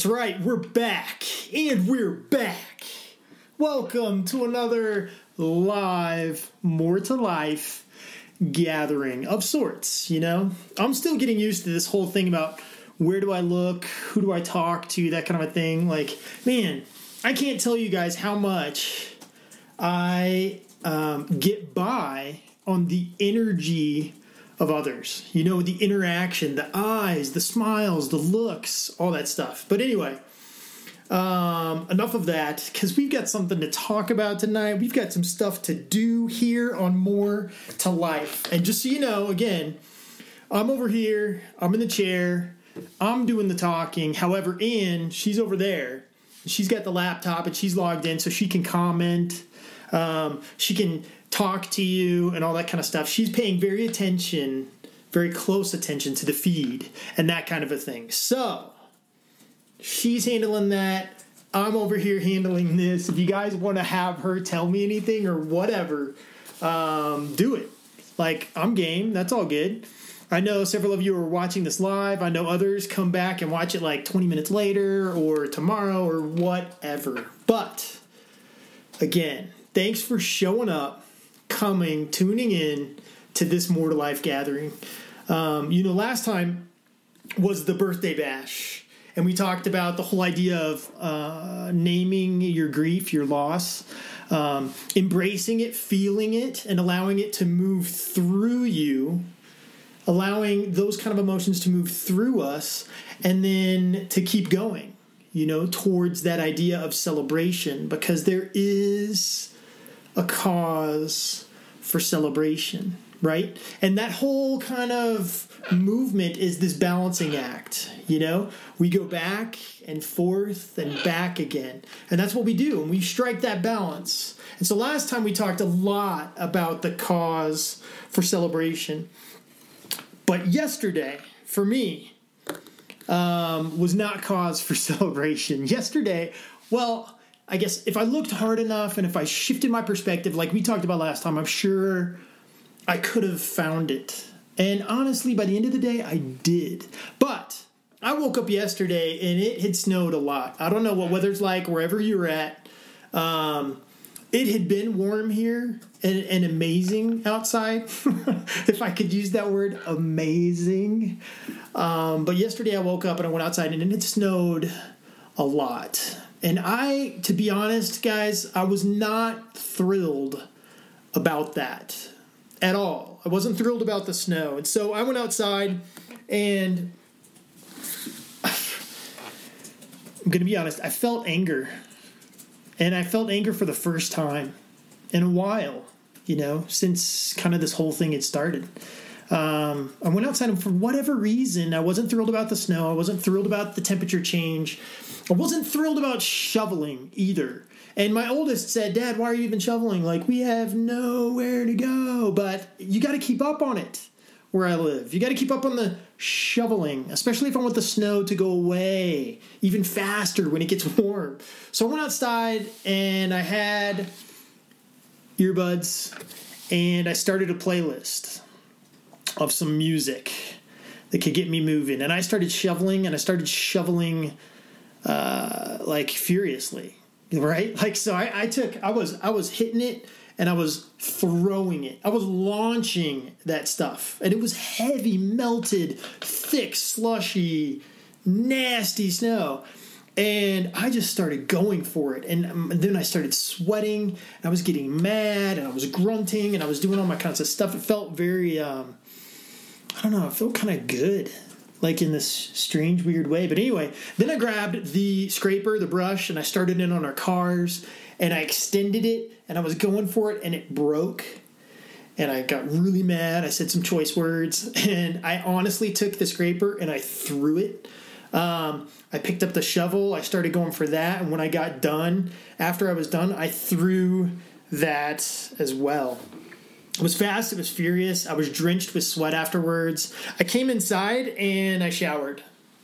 That's right. We're back. And we're back. Welcome to another live, more to life gathering of sorts. You know, I'm still getting used to this whole thing about where do I look, who do I talk to, that kind of a thing. Like, man, I can't tell you guys how much I um, get by on the energy of others. You know, the interaction, the eyes, the smiles, the looks, all that stuff. But anyway, um, enough of that because we've got something to talk about tonight. We've got some stuff to do here on More to Life. And just so you know, again, I'm over here, I'm in the chair, I'm doing the talking. However, Ann, she's over there. She's got the laptop and she's logged in so she can comment. Um, she can talk to you and all that kind of stuff. She's paying very attention, very close attention to the feed and that kind of a thing. So she's handling that. I'm over here handling this. If you guys want to have her tell me anything or whatever, um, do it. Like, I'm game. That's all good. I know several of you are watching this live. I know others come back and watch it like 20 minutes later or tomorrow or whatever. But again, thanks for showing up coming, tuning in to this More to Life gathering. Um, you know, last time was the birthday bash, and we talked about the whole idea of uh, naming your grief, your loss, um, embracing it, feeling it, and allowing it to move through you. Allowing those kind of emotions to move through us and then to keep going, you know, towards that idea of celebration because there is a cause for celebration, right? And that whole kind of movement is this balancing act, you know? We go back and forth and back again. And that's what we do, and we strike that balance. And so last time we talked a lot about the cause for celebration. But yesterday, for me, um, was not cause for celebration. Yesterday, well, I guess if I looked hard enough and if I shifted my perspective, like we talked about last time, I'm sure I could have found it. And honestly, by the end of the day, I did. But I woke up yesterday and it had snowed a lot. I don't know what weather's like wherever you're at. Um, it had been warm here and, and amazing outside, if I could use that word, amazing. Um, but yesterday I woke up and I went outside and it snowed a lot. And I, to be honest, guys, I was not thrilled about that at all. I wasn't thrilled about the snow. And so I went outside and I'm going to be honest, I felt anger. And I felt anger for the first time in a while, you know, since kind of this whole thing had started. Um, I went outside and for whatever reason, I wasn't thrilled about the snow. I wasn't thrilled about the temperature change. I wasn't thrilled about shoveling either. And my oldest said, Dad, why are you even shoveling? Like, we have nowhere to go. But you got to keep up on it where I live. You got to keep up on the shoveling, especially if I want the snow to go away even faster when it gets warm. So I went outside and I had earbuds and I started a playlist of some music that could get me moving. And I started shoveling and I started shoveling uh, like furiously, right? Like so, I, I took I was I was hitting it and I was throwing it. I was launching that stuff, and it was heavy, melted, thick, slushy, nasty snow. And I just started going for it. And, um, then I started sweating. I was getting mad and I was grunting and I was doing all my kinds of stuff. It felt very, um, I don't know, it felt kind of good like in this strange, weird way. But anyway, then I grabbed the scraper, the brush, and I started in on our cars and I extended it and I was going for it and it broke. And I got really mad. I said some choice words and I honestly took the scraper and I threw it. Um, I picked up the shovel. I started going for that. And when I got done, after I was done, I threw that as well. It was fast, it was furious. I was drenched with sweat afterwards. I came inside and I showered.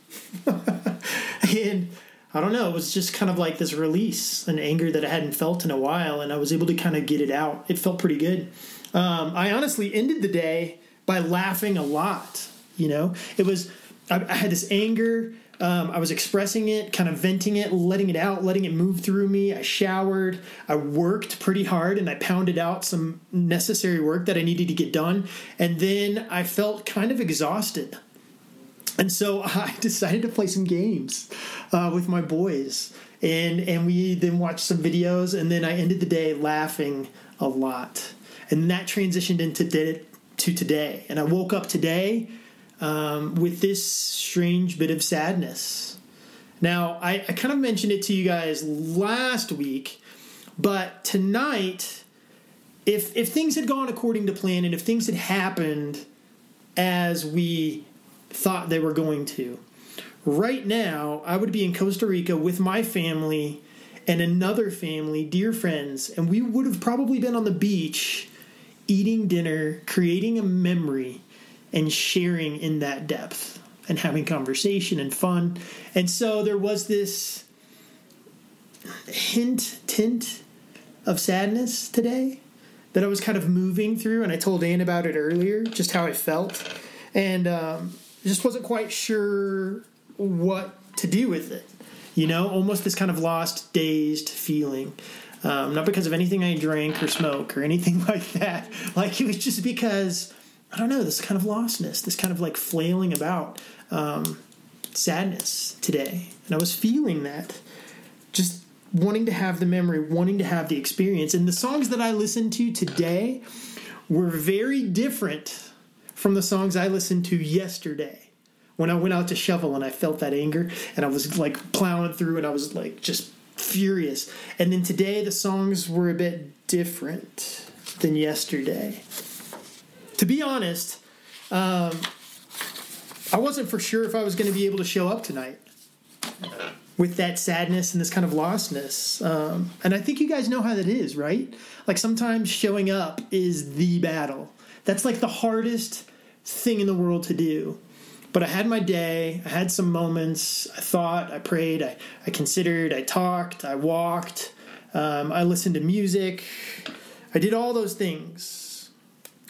and I don't know, it was just kind of like this release, an anger that I hadn't felt in a while, and I was able to kind of get it out. It felt pretty good. Um, I honestly ended the day by laughing a lot. You know, it was, I, I had this anger, Um, I was expressing it, kind of venting it, letting it out, letting it move through me. I showered. I worked pretty hard and I pounded out some necessary work that I needed to get done. And then I felt kind of exhausted. And so I decided to play some games uh, with my boys. And, and we then watched some videos. And then I ended the day laughing a lot. And that transitioned into to today. And I woke up today um, with this strange bit of sadness. Now, I, I kind of mentioned it to you guys last week, but tonight, if if things had gone according to plan and if things had happened as we thought they were going to, right now I would be in Costa Rica with my family and another family, dear friends, and we would have probably been on the beach eating dinner, creating a memory and sharing in that depth and having conversation and fun. And so there was this hint, tint of sadness today that I was kind of moving through. And I told Anne about it earlier, just how I felt. And um, just wasn't quite sure what to do with it. You know, almost this kind of lost, dazed feeling. Um, not because of anything I drank or smoke or anything like that. Like it was just because I don't know, this kind of lostness, this kind of like flailing about um, sadness today. And I was feeling that, just wanting to have the memory, wanting to have the experience. And the songs that I listened to today were very different from the songs I listened to yesterday when I went out to shovel and I felt that anger and I was like plowing through and I was like just furious. And then today the songs were a bit different than yesterday to be honest, um, I wasn't for sure if I was going to be able to show up tonight with that sadness and this kind of lostness. Um, and I think you guys know how that is, right? Like sometimes showing up is the battle. That's like the hardest thing in the world to do. But I had my day, I had some moments, I thought, I prayed, I, I considered, I talked, I walked, um, I listened to music, I did all those things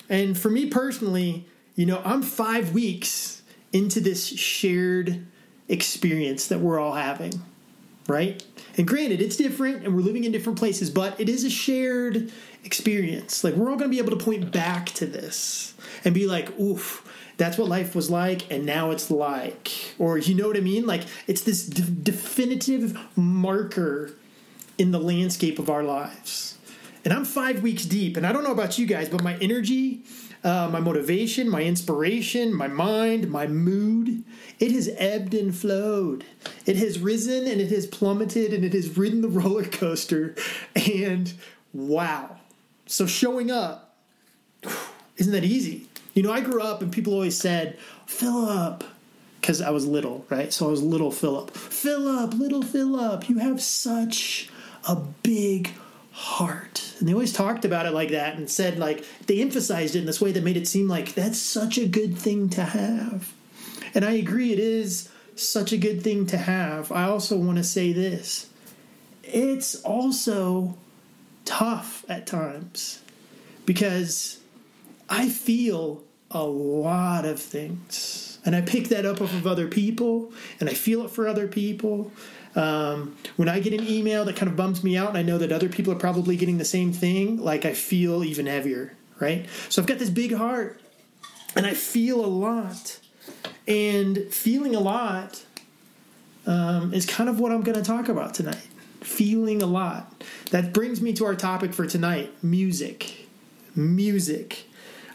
and for me personally, you know, I'm five weeks into this shared experience that we're all having, right? And granted, it's different and we're living in different places, but it is a shared experience. Like, we're all going to be able to point back to this and be like, oof, that's what life was like, and now it's like. Or, you know what I mean? Like, it's this d- definitive marker in the landscape of our lives and I'm five weeks deep. And I don't know about you guys, but my energy, uh, my motivation, my inspiration, my mind, my mood, it has ebbed and flowed. It has risen and it has plummeted and it has ridden the roller coaster. And wow. So showing up, isn't that easy? You know, I grew up and people always said, Philip, because I was little, right? So I was little Philip. Philip, little Philip, you have such a big heart. And they always talked about it like that and said, like, they emphasized it in this way that made it seem like that's such a good thing to have. And I agree, it is such a good thing to have. I also want to say this it's also tough at times because I feel a lot of things. And I pick that up off of other people and I feel it for other people. Um, when I get an email that kind of bums me out and I know that other people are probably getting the same thing, like I feel even heavier, right? So I've got this big heart and I feel a lot. And feeling a lot um, is kind of what I'm going to talk about tonight. Feeling a lot. That brings me to our topic for tonight music. Music.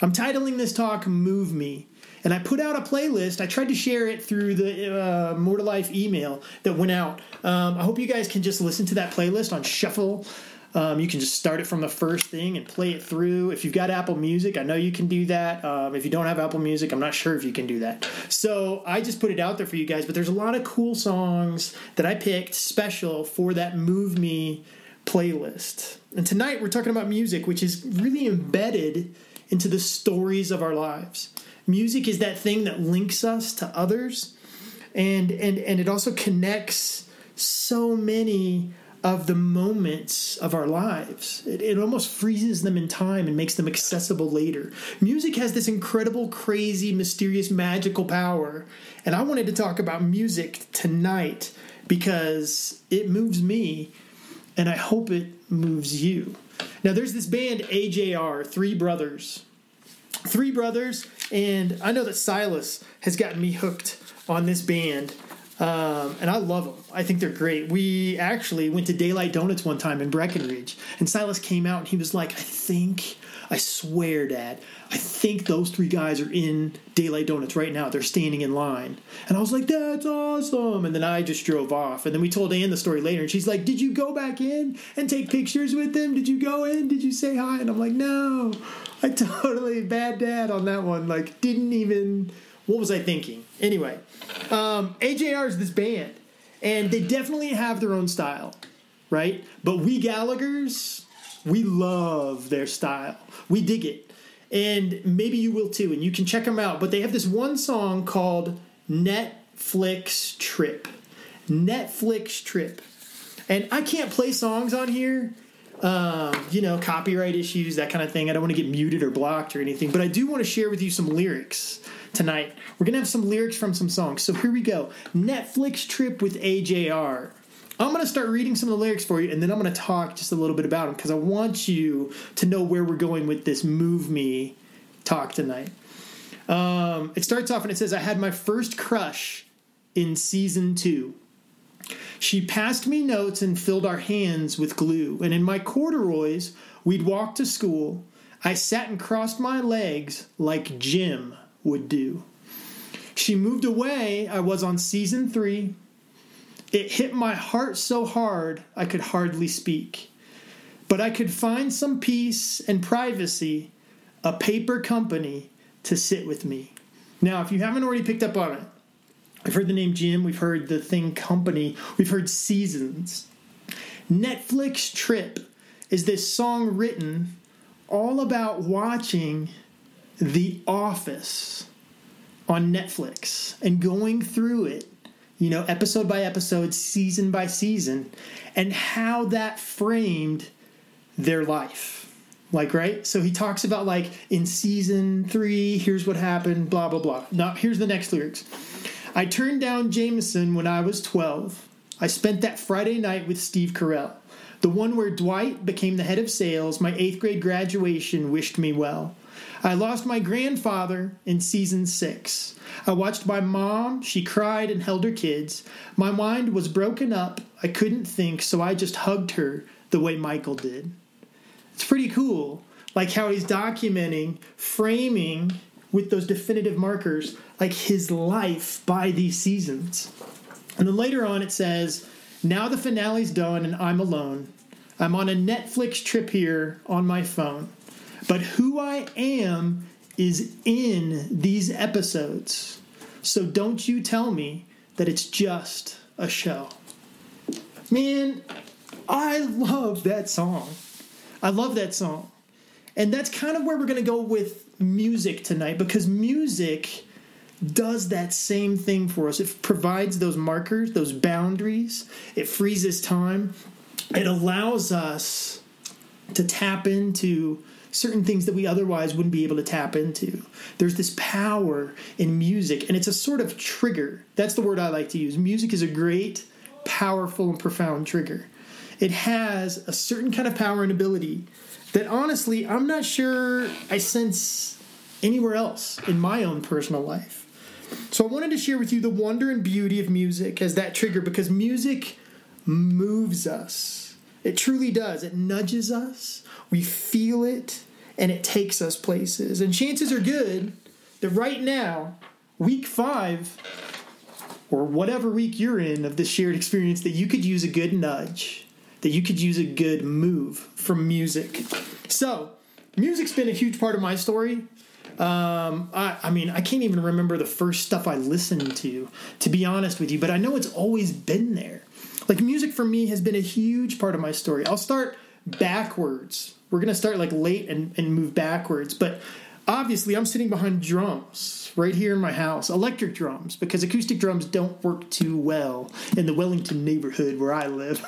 I'm titling this talk Move Me and I put out a playlist. I tried to share it through the uh, Life email that went out. Um, I hope you guys can just listen to that playlist on shuffle. Um, you can just start it from the first thing and play it through. If you've got Apple Music, I know you can do that. Um, if you don't have Apple Music, I'm not sure if you can do that. So I just put it out there for you guys. But there's a lot of cool songs that I picked special for that Move Me playlist. And tonight we're talking about music, which is really embedded into the stories of our lives. Music is that thing that links us to others, and and and it also connects so many of the moments of our lives. It, it, almost freezes them in time and makes them accessible later. Music has this incredible, crazy, mysterious, magical power. And I wanted to talk about music tonight because it moves me and I hope it moves you. Now, there's this band, AJR, Three Brothers. Three Brothers, and I know that Silas has gotten me hooked on this band. Um, and I love them. I think they're great. We actually went to Daylight Donuts one time in Breckenridge, and Silas came out and he was like, I think, I swear, Dad, I think those three guys are in Daylight Donuts right now. They're standing in line. And I was like, that's awesome. And then I just drove off. And then we told Anne the story later, and she's like, Did you go back in and take pictures with them? Did you go in? Did you say hi? And I'm like, No. I totally, bad dad on that one. Like, didn't even what was I thinking? Anyway, um, AJR is this band, and they definitely have their own style, right? But we Gallagher's, we love their style. We dig it. And maybe you will too, and you can check them out. But they have this one song called Netflix Trip. Netflix Trip. And I can't play songs on here um, you know, copyright issues, that kind of thing. I don't want to get muted or blocked or anything, but I do want to share with you some lyrics tonight. We're going to have some lyrics from some songs. So here we go Netflix Trip with AJR. I'm going to start reading some of the lyrics for you, and then I'm going to talk just a little bit about them because I want you to know where we're going with this Move Me talk tonight. Um, it starts off and it says, I had my first crush in season two. She passed me notes and filled our hands with glue. And in my corduroys, we'd walk to school. I sat and crossed my legs like Jim would do. She moved away. I was on season three. It hit my heart so hard I could hardly speak. But I could find some peace and privacy, a paper company to sit with me. Now, if you haven't already picked up on it, We've heard the name Jim, we've heard the thing company, we've heard seasons. Netflix Trip is this song written all about watching The Office on Netflix and going through it, you know, episode by episode, season by season, and how that framed their life. Like, right? So he talks about, like, in season three, here's what happened, blah, blah, blah. Now, here's the next lyrics. I turned down Jameson when I was 12. I spent that Friday night with Steve Carell, the one where Dwight became the head of sales. My eighth grade graduation wished me well. I lost my grandfather in season six. I watched my mom. She cried and held her kids. My mind was broken up. I couldn't think, so I just hugged her the way Michael did. It's pretty cool, like how he's documenting, framing with those definitive markers like his life by these seasons. And then later on it says, Now the finale's done and I'm alone. I'm on a Netflix trip here on my phone. But who I am is in these episodes. So don't you tell me that it's just a show. Man, I love that song. I love that song. And that's kind of where we're going to go with music tonight because music does that same thing for us. It provides those markers, those boundaries, it freezes time, it allows us to tap into certain things that we otherwise wouldn't be able to tap into. There's this power in music, and it's a sort of trigger. That's the word I like to use. Music is a great, powerful, and profound trigger. It has a certain kind of power and ability that honestly, I'm not sure I sense anywhere else in my own personal life. So I wanted to share with you the wonder and beauty of music as that trigger because music moves us. It truly does. It nudges us, we feel it, and it takes us places. And chances are good that right now, week five, or whatever week you're in of this shared experience, that you could use a good nudge, that you could use a good move from music. So, music's been a huge part of my story. Um, I, I mean, I can't even remember the first stuff I listened to, to be honest with you, but I know it's always been there. Like, music for me has been a huge part of my story. I'll start backwards. We're going to start like late and, and move backwards. But obviously I'm sitting behind drums right here in my house, electric drums, because acoustic drums don't work too well in the Wellington neighborhood where I live.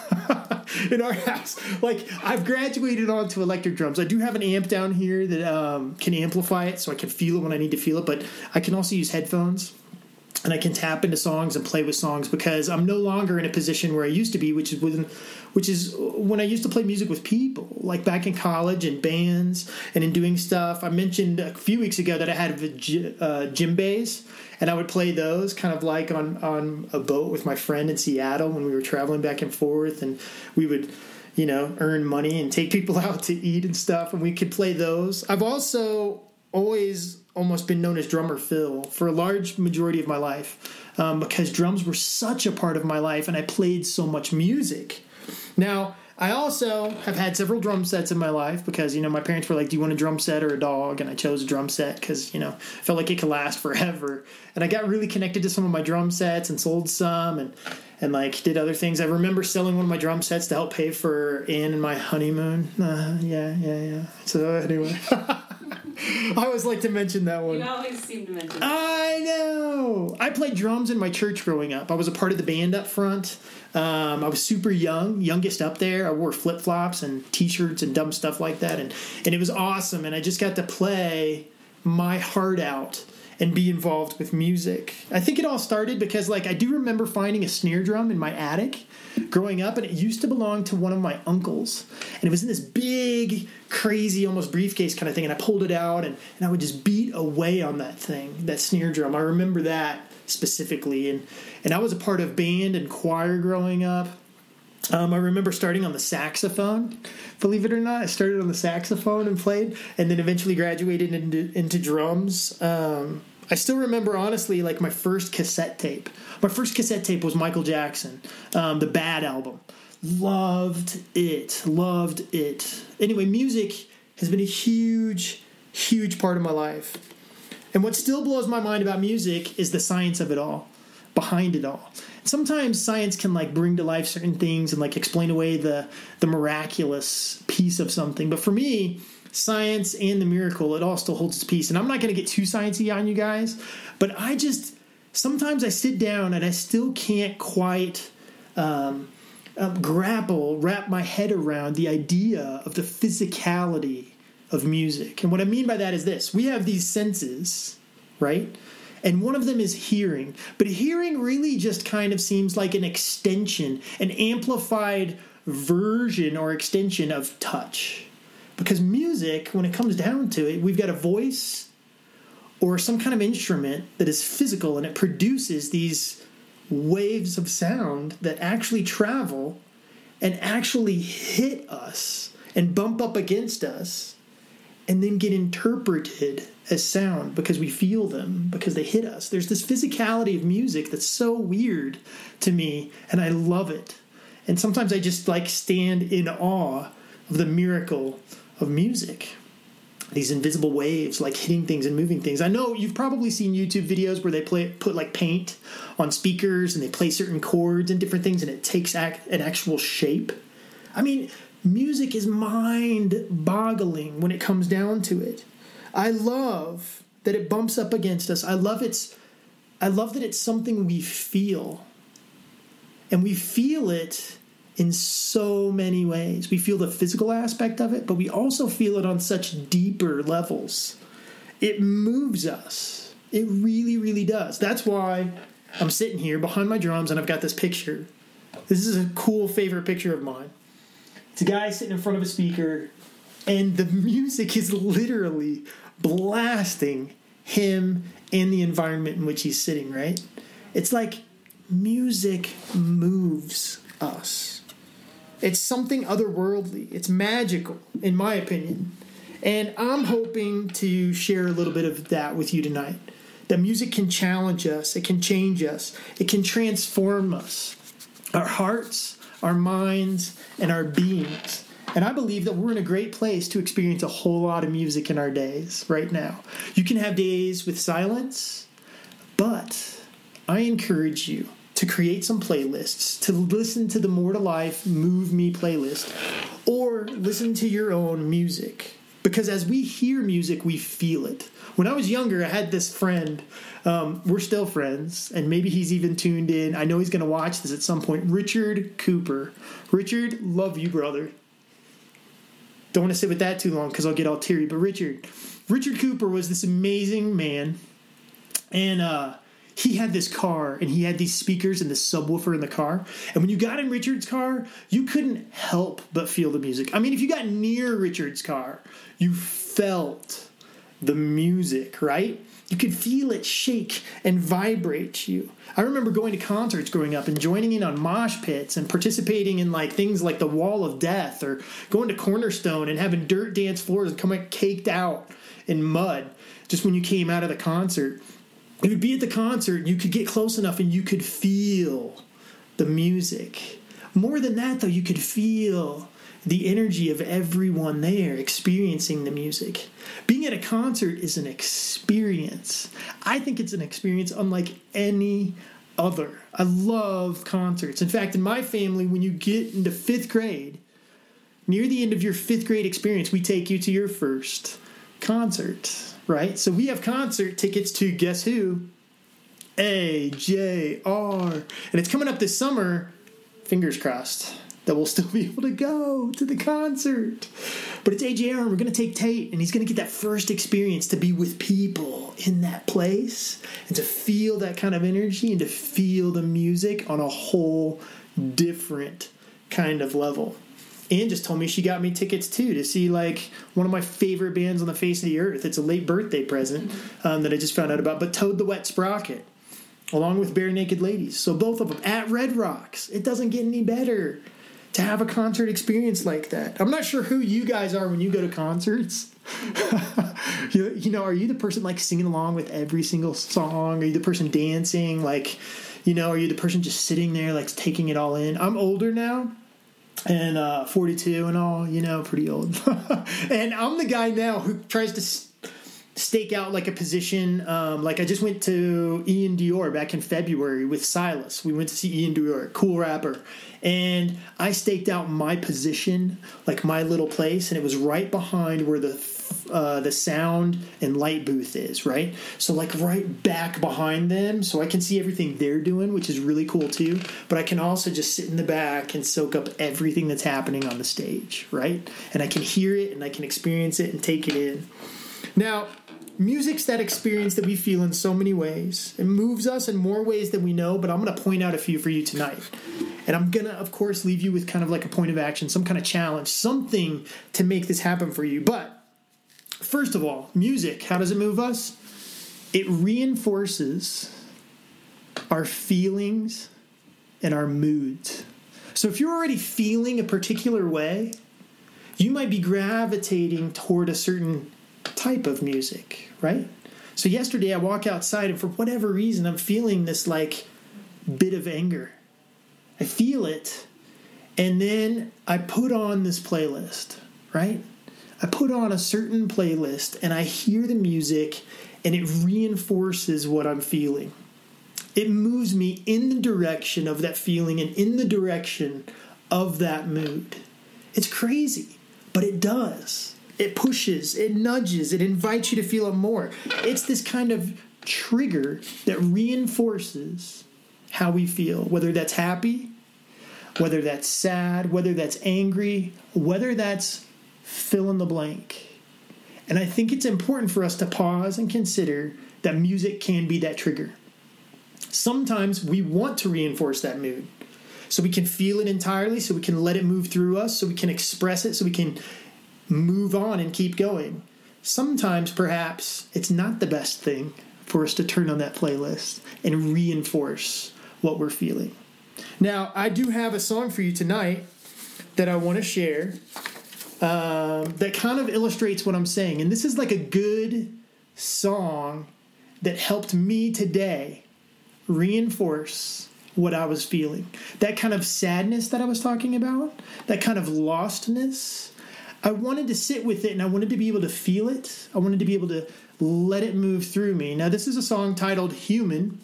in our house, like I've graduated onto electric drums. I do have an amp down here that um, can amplify it, so I can feel it when I need to feel it. But I can also use headphones and I can tap into songs and play with songs because I'm no longer in a position where I used to be, which is when, which is when I used to play music with people, like back in college and bands and in doing stuff. I mentioned a few weeks ago that I had uh, djembes, and I would play those kind of like on on a boat with my friend in Seattle when we were traveling back and forth, and we would you know earn money and take people out to eat and stuff, and we could play those. I've also always almost been known as drummer Phil for a large majority of my life um, because drums were such a part of my life and I played so much music. Now, I also have had several drum sets in my life because, you know, my parents were like, Do you want a drum set or a dog? And I chose a drum set because, you know, I felt like it could last forever. And I got really connected to some of my drum sets and sold some and, and like did other things. I remember selling one of my drum sets to help pay for Anne and my honeymoon. Uh, yeah, yeah, yeah. So, anyway. I always like to mention that one. You always seem to mention. I know. I played drums in my church growing up. I was a part of the band up front. Um, I was super young, youngest up there. I wore flip flops and t shirts and dumb stuff like that, and and it was awesome. And I just got to play my heart out and be involved with music. I think it all started because like I do remember finding a snare drum in my attic growing up and it used to belong to one of my uncles. And it was in this big crazy almost briefcase kind of thing and I pulled it out and, and I would just beat away on that thing that snare drum. I remember that specifically and and I was a part of band and choir growing up um, I remember starting on the saxophone. Believe it or not, I started on the saxophone and played, and then eventually graduated into, into drums. Um, I still remember, honestly, like my first cassette tape. My first cassette tape was Michael Jackson, um, the Bad album. Loved it, loved it. Anyway, music has been a huge, huge part of my life. And what still blows my mind about music is the science of it all, behind it all. Sometimes science can like bring to life certain things and like explain away the the miraculous piece of something. But for me, science and the miracle, it all still holds its peace. And I'm not going to get too sciencey on you guys, but I just sometimes I sit down and I still can't quite um, uh, grapple, wrap my head around the idea of the physicality of music. And what I mean by that is this: we have these senses, right? And one of them is hearing. But hearing really just kind of seems like an extension, an amplified version or extension of touch. Because music, when it comes down to it, we've got a voice or some kind of instrument that is physical and it produces these waves of sound that actually travel and actually hit us and bump up against us and then get interpreted as sound because we feel them because they hit us. There's this physicality of music that's so weird to me and I love it. And sometimes I just like stand in awe of the miracle of music. These invisible waves, like hitting things and moving things. I know you've probably seen YouTube videos where they play put like paint on speakers and they play certain chords and different things, and it takes act, an actual shape. I mean, music is mind-boggling when it comes down to it. I love that it bumps up against us. I love its I love that it's something we feel. And we feel it in so many ways. We feel the physical aspect of it, but we also feel it on such deeper levels. It moves us. It really, really does. That's why I'm sitting here behind my drums and I've got this picture. This is a cool favorite picture of mine. It's a guy sitting in front of a speaker, and the music is literally blasting him and the environment in which he's sitting, right? It's like music moves us. It's something otherworldly. It's magical, in my opinion. And I'm hoping to share a little bit of that with you tonight. That music can challenge us, it can change us, it can transform us, our hearts, our minds, and our beings. And I believe that we're in a great place to experience a whole lot of music in our days right now. You can have days with silence, but I encourage you to create some playlists, to listen to the More to Life Move Me playlist, or listen to your own music. because as we hear music, we feel it. When I was younger, I had this friend. Um, we're still friends, and maybe he's even tuned in. I know he's going to watch this at some point. Richard Cooper. Richard, love you, brother. Don't want to sit with that too long because I'll get all teary. But Richard, Richard Cooper was this amazing man, and uh, he had this car and he had these speakers and this subwoofer in the car. And when you got in Richard's car, you couldn't help but feel the music. I mean, if you got near Richard's car, you felt the music, right? You could feel it shake and vibrate you. I remember going to concerts growing up and joining in on mosh pits and participating in like things like the Wall of Death or going to Cornerstone and having dirt dance floors and coming caked out in mud just when you came out of the concert you would be at the concert, you could get close enough and you could feel the music. More than that, though, you could feel the energy of everyone there experiencing the music. Being at a concert is an experience. I think it's an experience unlike any other. I love concerts. In fact, in my family, when you get into fifth grade, near the end of your fifth grade experience, we take you to your first concert right? So we have concert tickets to guess who? AJR. And it's coming up this summer. Fingers crossed that we'll still be able to go to the concert. But it's AJ and we're going to take Tate, and he's going to get that first experience to be with people in that place and to feel that kind of energy and to feel the music on a whole different kind of level. Anne just told me she got me tickets too to see like one of my favorite bands on the face of the earth. It's a late birthday present um, that I just found out about. But Toad the Wet Sprocket, along with Barenaked Ladies. So both of them at Red Rocks. It doesn't get any better to have a concert experience like that. I'm not sure who you guys are when you go to concerts. you, you know, are you the person like singing along with every single song? Are you the person dancing? Like, you know, are you the person just sitting there like taking it all in? I'm older now and uh, 42 and all, you know, pretty old. and I'm the guy now who tries to stake out like a position. Um, like I just went to Iann Dior back in February with Silas. We went to see Iann Dior, cool rapper, and I staked out my position, like my little place, and it was right behind where the uh, the sound and light booth is, right? So like right back behind them, so I can see everything they're doing, which is really cool too. But I can also just sit in the back and soak up everything that's happening on the stage, right? And I can hear it and I can experience it and take it in. Now, music's that experience that we feel in so many ways. It moves us in more ways than we know, but I'm going to point out a few for you tonight. And I'm going to, of course, leave you with kind of like a point of action, some kind of challenge, something to make this happen for you. But First of all, music, how does it move us? It reinforces our feelings and our moods. So if you're already feeling a particular way, you might be gravitating toward a certain type of music, right? So yesterday I walk outside and for whatever reason I'm feeling this like bit of anger. I feel it and then I put on this playlist, right? I put on a certain playlist and I hear the music and it reinforces what I'm feeling. It moves me in the direction of that feeling and in the direction of that mood. It's crazy, but it does. It pushes, it nudges, it invites you to feel it more. It's this kind of trigger that reinforces how we feel, whether that's happy, whether that's sad, whether that's angry, whether that's fill in the blank. And I think it's important for us to pause and consider that music can be that trigger. Sometimes we want to reinforce that mood so we can feel it entirely, so we can let it move through us, so we can express it, so we can move on and keep going. Sometimes, perhaps, it's not the best thing for us to turn on that playlist and reinforce what we're feeling. Now, I do have a song for you tonight that I want to share um, that kind of illustrates what I'm saying. And this is like a good song that helped me today reinforce what I was feeling. That kind of sadness that I was talking about, that kind of lostness. I wanted to sit with it and I wanted to be able to feel it. I wanted to be able to let it move through me. Now, this is a song titled Human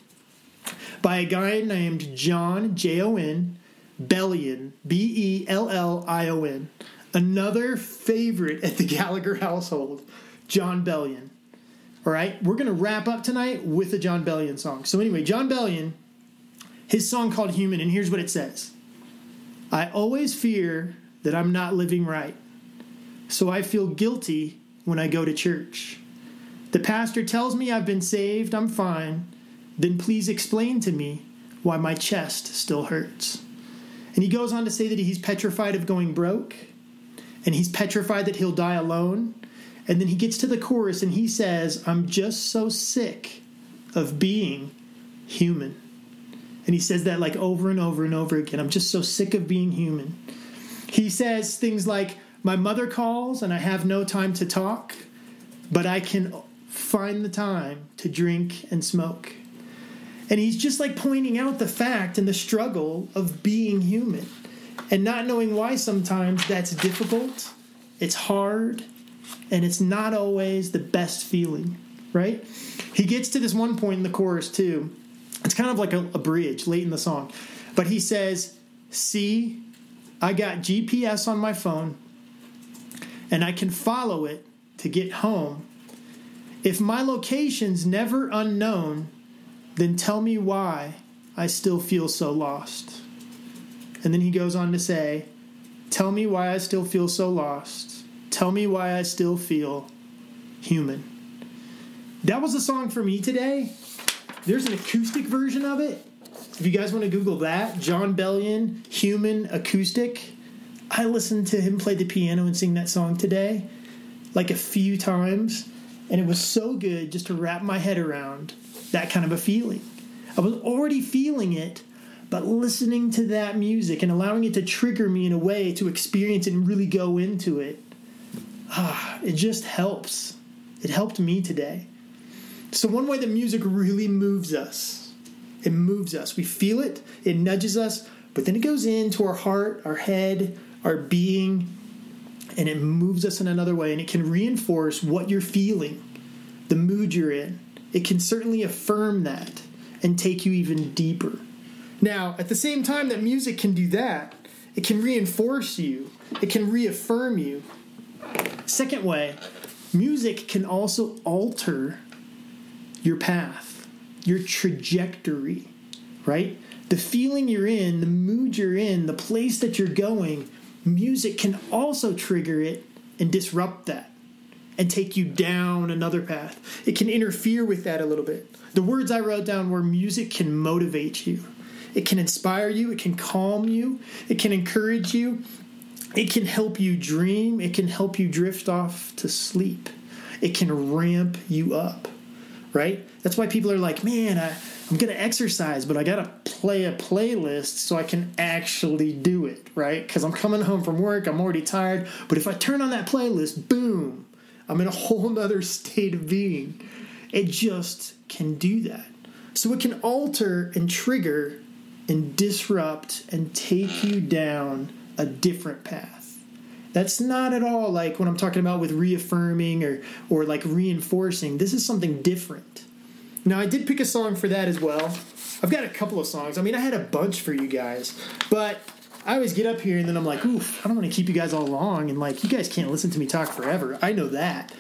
by a guy named Jon, J O N, Bellion, B E L L I O N. another favorite at the Gallagher household, Jon Bellion. All right, we're going to wrap up tonight with a Jon Bellion song. So, anyway, Jon Bellion, his song called Human, and here's what it says I always fear that I'm not living right, so I feel guilty when I go to church. The pastor tells me I've been saved, I'm fine. Then please explain to me why my chest still hurts. And he goes on to say that he's petrified of going broke, and he's petrified that he'll die alone. And then he gets to the chorus and he says, I'm just so sick of being human. And he says that like over and over and over again. I'm just so sick of being human. He says things like, My mother calls and I have no time to talk, but I can find the time to drink and smoke. And he's just like pointing out the fact and the struggle of being human and not knowing why sometimes that's difficult, it's hard, and it's not always the best feeling, right? He gets to this one point in the chorus too. It's kind of like a, a bridge late in the song, but he says, See, I got GPS on my phone and I can follow it to get home. If my location's never unknown, then tell me why I still feel so lost. And then he goes on to say, Tell me why I still feel so lost. Tell me why I still feel human. That was the song for me today. There's an acoustic version of it. If you guys want to Google that, Jon Bellion, Human Acoustic. I listened to him play the piano and sing that song today, like a few times, and it was so good just to wrap my head around that kind of a feeling. I was already feeling it, but listening to that music and allowing it to trigger me in a way to experience and really go into it, ah, it just helps. It helped me today. So, one way that music really moves us, it moves us. We feel it, it nudges us, but then it goes into our heart, our head, our being, and it moves us in another way, and it can reinforce what you're feeling, the mood you're in. It can certainly affirm that and take you even deeper. Now, at the same time that music can do that, it can reinforce you, it can reaffirm you. Second way, music can also alter your path, your trajectory, right? The feeling you're in, the mood you're in, the place that you're going, music can also trigger it and disrupt that and take you down another path. It can interfere with that a little bit. The words I wrote down were music can motivate you, it can inspire you, it can calm you, it can encourage you, it can help you dream, it can help you drift off to sleep, it can ramp you up, right? That's why people are like, man, I, I'm to exercise, but I got to play a playlist so I can actually do it, right? Because I'm coming home from work, I'm already tired. But if I turn on that playlist, boom, I'm in a whole nother state of being. It just can do that. So it can alter and trigger and disrupt and take you down a different path. That's not at all like what I'm talking about with reaffirming or or like reinforcing. This is something different. Now I did pick a song for that as well. I've got a couple of songs. I mean, I had a bunch for you guys, but I always get up here and then I'm like, oof, I don't want to keep you guys all long and like you guys can't listen to me talk forever. I know that.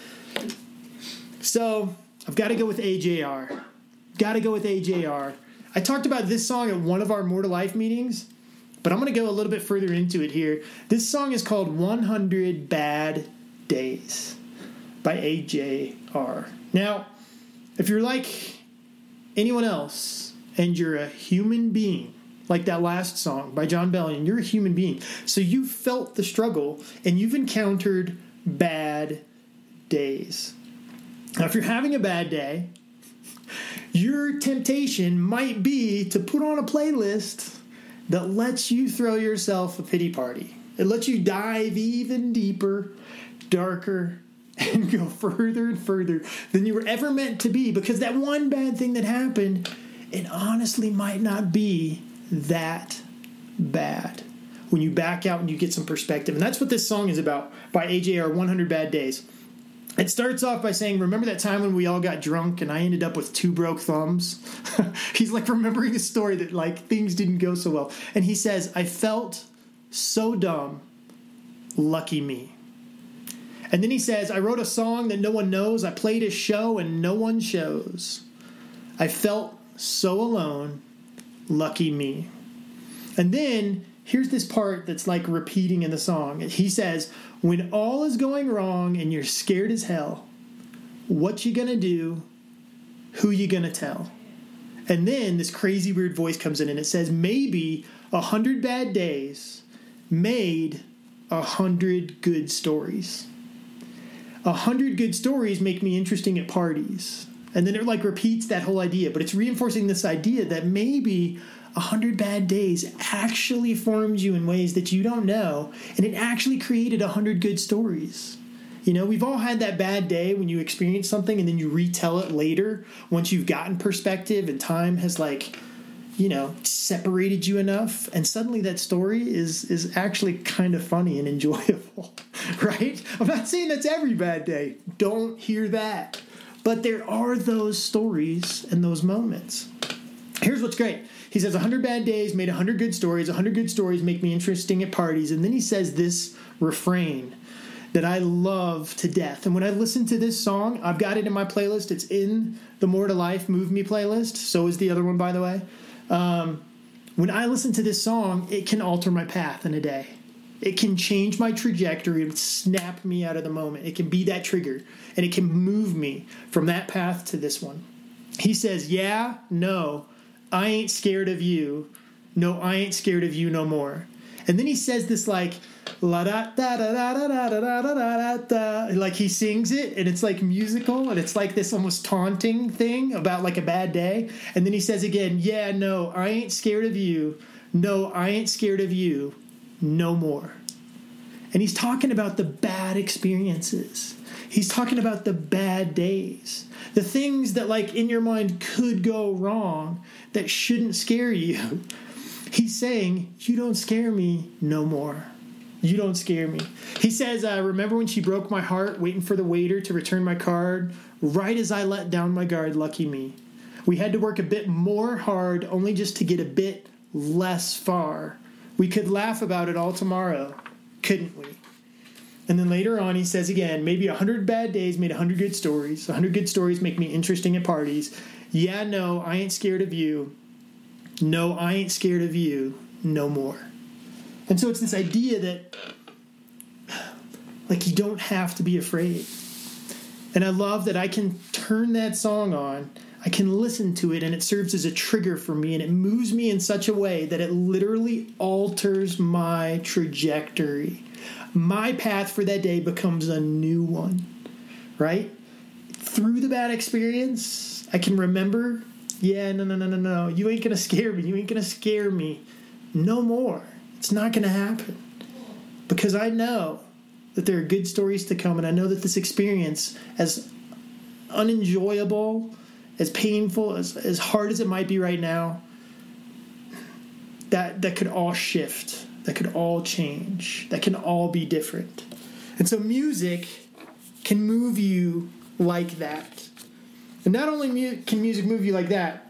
So I've got to go with AJR. Got to go with AJR. I talked about this song at one of our More to Life meetings, but I'm going to go a little bit further into it here. This song is called 100 Bad Days by AJR. Now, if you're like anyone else and you're a human being, like that last song by Jon Bellion, you're a human being. So you've felt the struggle and you've encountered bad days. Now, if you're having a bad day, your temptation might be to put on a playlist that lets you throw yourself a pity party. It lets you dive even deeper, darker, and go further and further than you were ever meant to be because that one bad thing that happened, it honestly might not be that bad when you back out and you get some perspective. And that's what this song is about by AJR 100 Bad Days. It starts off by saying, Remember that time when we all got drunk and I ended up with two broke thumbs? He's like remembering a story that like things didn't go so well. And he says, I felt so dumb, lucky me. And then he says, I wrote a song that no one knows. I played a show and no one shows. I felt so alone. Lucky me. And then here's this part that's like repeating in the song. He says, When all is going wrong and you're scared as hell, what you gonna do? Who you gonna tell? And then this crazy weird voice comes in and it says, Maybe a hundred bad days made a hundred good stories. A hundred good stories make me interesting at parties. And then it like repeats that whole idea, but it's reinforcing this idea that maybe a hundred bad days actually formed you in ways that you don't know, and it actually created a hundred good stories. You know, we've all had that bad day when you experience something and then you retell it later once you've gotten perspective and time has like you know separated you enough and suddenly that story is is actually kind of funny and enjoyable right i'm not saying that's every bad day don't hear that but there are those stories and those moments here's what's great he says 100 bad days made 100 good stories 100 good stories make me interesting at parties and then he says this refrain that I love to death. And when I listen to this song, I've got it in my playlist. It's in the More to Life Move Me playlist. So is the other one, by the way. Um, when I listen to this song, it can alter my path in a day. It can change my trajectory and snap me out of the moment. It can be that trigger and it can move me from that path to this one. He says, Yeah, no, I ain't scared of you. No, I ain't scared of you no more. And then he says this like, la da da da da da da da da da da like he sings it and it's like musical and it's like this almost taunting thing about like a bad day. And then he says again yeah no i ain't scared of you. No i ain't scared of you. No more. And he's talking about the bad experiences. He's talking about the bad days. The things that like in your mind could go wrong that shouldn't scare you. He's saying you don't scare me no more you don't scare me. He says, uh, Remember when she broke my heart, waiting for the waiter to return my card? Right as I let down my guard, lucky me. We had to work a bit more hard, only just to get a bit less far. We could laugh about it all tomorrow, couldn't we? And then later on, he says again, maybe a hundred bad days made a hundred good stories. A hundred good stories make me interesting at parties. Yeah, no, I ain't scared of you. No, I ain't scared of you no more. And so it's this idea that, like, you don't have to be afraid. And I love that I can turn that song on, I can listen to it, and it serves as a trigger for me, and it moves me in such a way that it literally alters my trajectory. My path for that day becomes a new one, right? Through the bad experience, I can remember, yeah, no, no, no, no, no, you ain't gonna scare me, you ain't gonna scare me no more. It's not going to happen because I know that there are good stories to come, and I know that this experience, as unenjoyable, as painful, as, as hard as it might be right now, that that could all shift, that could all change, that can all be different. And so music can move you like that. And not only mu- can music move you like that,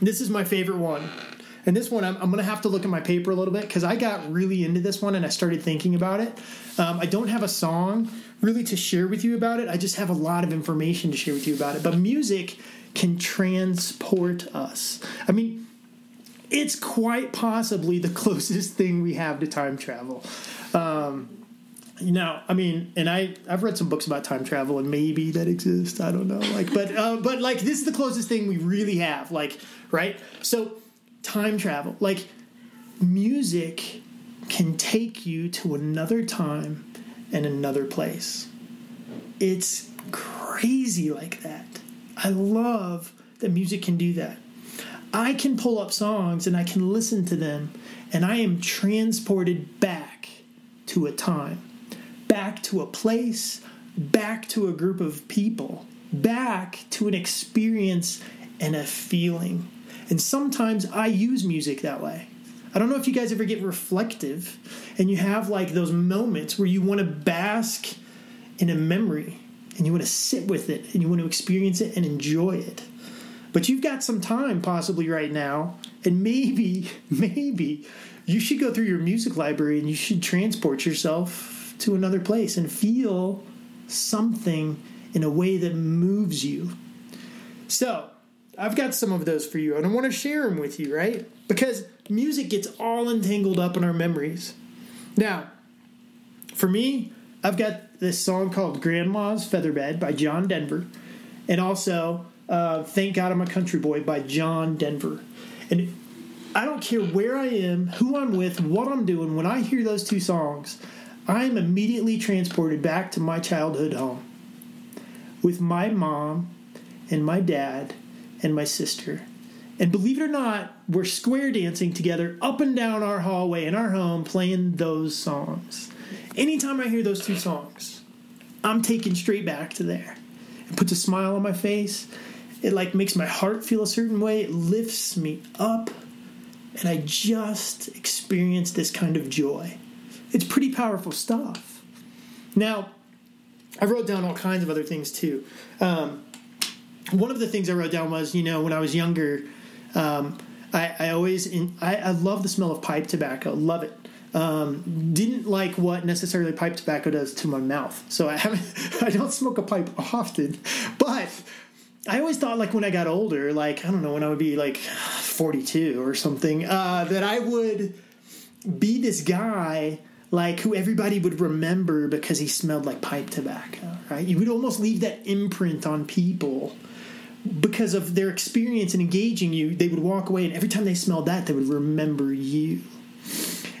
this is my favorite one. And this one, I'm, I'm going to have to look at my paper a little bit because I got really into this one and I started thinking about it. Um, I don't have a song really to share with you about it. I just have a lot of information to share with you about it. But music can transport us. I mean, it's quite possibly the closest thing we have to time travel. Um, now, I mean, and I I've read some books about time travel, and maybe that exists. I don't know, like, but uh, but like this is the closest thing we really have, like, right? So time travel. Like music can take you to another time and another place. It's crazy like that. I love that music can do that. I can pull up songs and I can listen to them, and I am transported back to a time, back to a place, back to a group of people, back to an experience and a feeling. And sometimes I use music that way. I don't know if you guys ever get reflective and you have like those moments where you want to bask in a memory and you want to sit with it and you want to experience it and enjoy it. But you've got some time possibly right now, and maybe, maybe you should go through your music library and you should transport yourself to another place and feel something in a way that moves you. So, I've got some of those for you, and I want to share them with you, right? Because music gets all entangled up in our memories. Now, for me, I've got this song called Grandma's Featherbed by John Denver, and also uh, Thank God I'm a Country Boy by John Denver. And I don't care where I am, who I'm with, what I'm doing, when I hear those two songs, I'm immediately transported back to my childhood home with my mom and my dad and my sister. And believe it or not, we're square dancing together up and down our hallway in our home playing those songs. Anytime I hear those two songs, I'm taken straight back to there. It puts a smile on my face. It like makes my heart feel a certain way. It lifts me up. And I just experience this kind of joy. It's pretty powerful stuff. Now, I wrote down all kinds of other things too. Um, one of the things I wrote down was, you know, when I was younger, um, I, I, always in, I, I, love the smell of pipe tobacco. Love it. Um, didn't like what necessarily pipe tobacco does to my mouth, so I haven't. I don't smoke a pipe often, but I always thought like when I got older, like I don't know when I would be like forty two or something, uh, that I would be this guy like who everybody would remember because he smelled like pipe tobacco, right? You would almost leave that imprint on people because of their experience in engaging you. They would walk away, and every time they smelled that, they would remember you.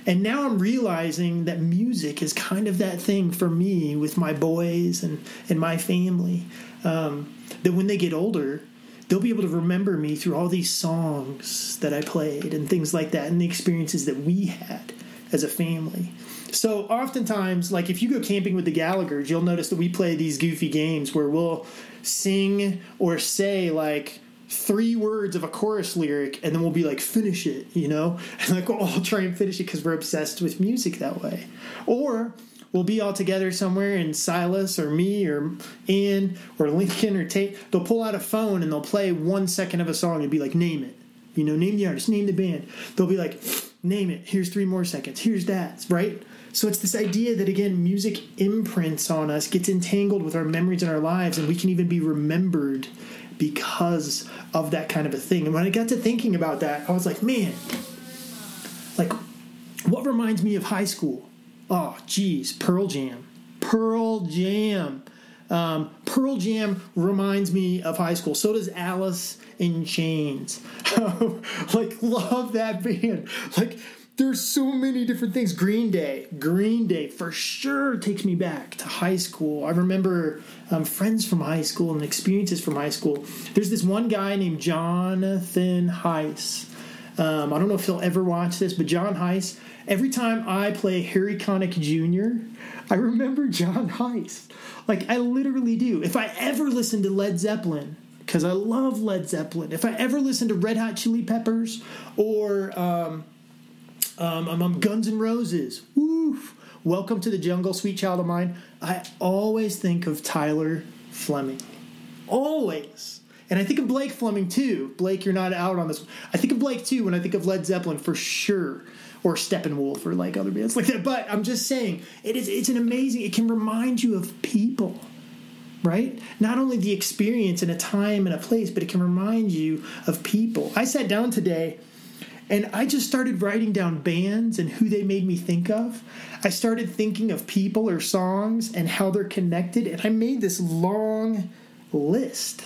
And now I'm realizing that music is kind of that thing for me with my boys and, and my family. Um, that when they get older, they'll be able to remember me through all these songs that I played and things like that and the experiences that we had as a family. So oftentimes, like if you go camping with the Gallaghers, you'll notice that we play these goofy games where we'll sing or say like three words of a chorus lyric and then we'll be like finish it you know? And like we'll all try and finish it because we're obsessed with music that way. Or we'll be all together somewhere and silas or me or ian or lincoln or tate. They'll pull out a phone and they'll play one second of a song and be like name it. You know name the artist name the band. They'll be like name it. Here's three more seconds. Here's that right so it's this idea that again, music imprints on us, gets entangled with our memories and our lives, and we can even be remembered because of that kind of a thing. And when I got to thinking about that, I was like, man, like what reminds me of high school? Oh, geez, Pearl Jam. Pearl Jam. Um, Pearl Jam reminds me of high school. So does Alice in Chains. like, love that band. Like, there's so many different things. Green Day, Green Day for sure takes me back to high school. I remember um, friends from high school and experiences from high school. There's this one guy named Jonathan Heiss. Um, I don't know if he'll ever watch this, but John Heiss. Every time I play Harry Connick Jr., I remember John Heiss. Like I literally do. If I ever listen to Led Zeppelin, because I love Led Zeppelin. If I ever listen to Red Hot Chili Peppers or um, um, I'm on Guns N' Roses. Woof. Welcome to the Jungle, Sweet Child of Mine. I always think of Tyler Fleming. Always. And I think of Blake Fleming too. Blake, you're not out on this. I think of Blake too when I think of Led Zeppelin for sure. Or Steppenwolf or like other bands like that. But I'm just saying, it is it's an amazing it can remind you of people. Right? Not only the experience and a time and a place, but it can remind you of people. I sat down today and I just started writing down bands and who they made me think of. I started thinking of people or songs and how they're connected. And I made this long list.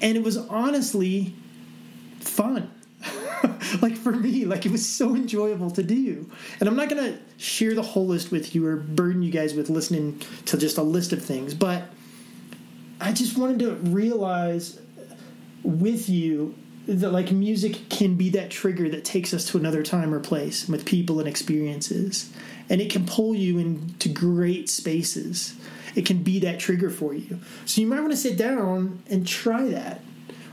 And it was honestly fun. like for me, like it was so enjoyable to do. And I'm not going to share the whole list with you or burden you guys with listening to just a list of things, but I just wanted to realize with you that like music can be that trigger that takes us to another time or place with people and experiences. And it can pull you into great spaces. It can be that trigger for you. So you might want to sit down and try that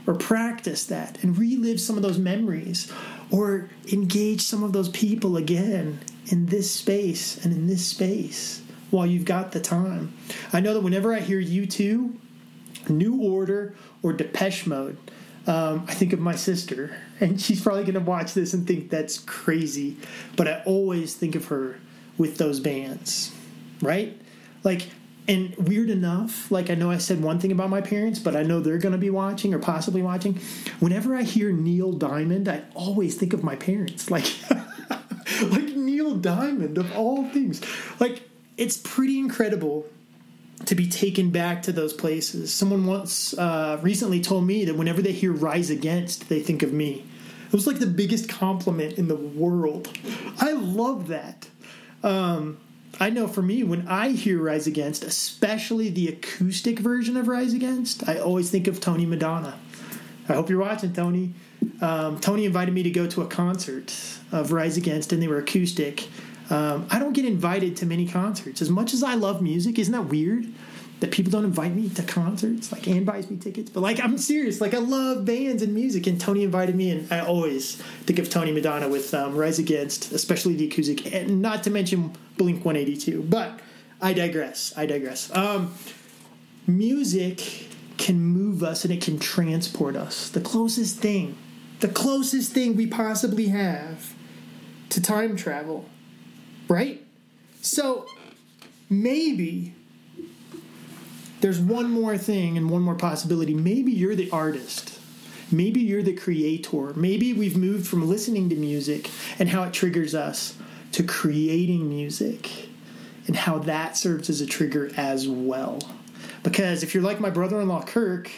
or practice that and relive some of those memories or engage some of those people again in this space and in this space while you've got the time. I know that whenever i hear U2 new order or depeche mode um, I think of my sister, and she's probably going to watch this and think that's crazy. But I always think of her with those bands, right? Like, and weird enough, like I know I said one thing about my parents, but I know they're going to be watching or possibly watching. Whenever I hear Neil Diamond, I always think of my parents. Like, like Neil Diamond of all things. Like, it's pretty incredible to be taken back to those places. Someone once uh, recently told me that whenever they hear Rise Against, they think of me. It was like the biggest compliment in the world. I love that. Um, I know for me, when I hear Rise Against, especially the acoustic version of Rise Against, I always think of Tony Madonna. I hope you're watching, Tony. Um, Tony invited me to go to a concert of Rise Against, and they were acoustic. Um, I don't get invited to many concerts. As much as I love music, isn't that weird? That people don't invite me to concerts. Like Ann buys me tickets, but like I'm serious. Like I love bands and music, and Tony invited me, and I always think of Tony Madonna with um, Rise Against, especially the acoustic, and not to mention Blink 182. But I digress. I digress. Um, music can move us and it can transport us. The closest thing, the closest thing we possibly have to time travel right? So maybe there's one more thing and one more possibility. Maybe you're the artist. Maybe you're the creator. Maybe we've moved from listening to music and how it triggers us to creating music and how that serves as a trigger as well. Because if you're like my brother in law, Kirk,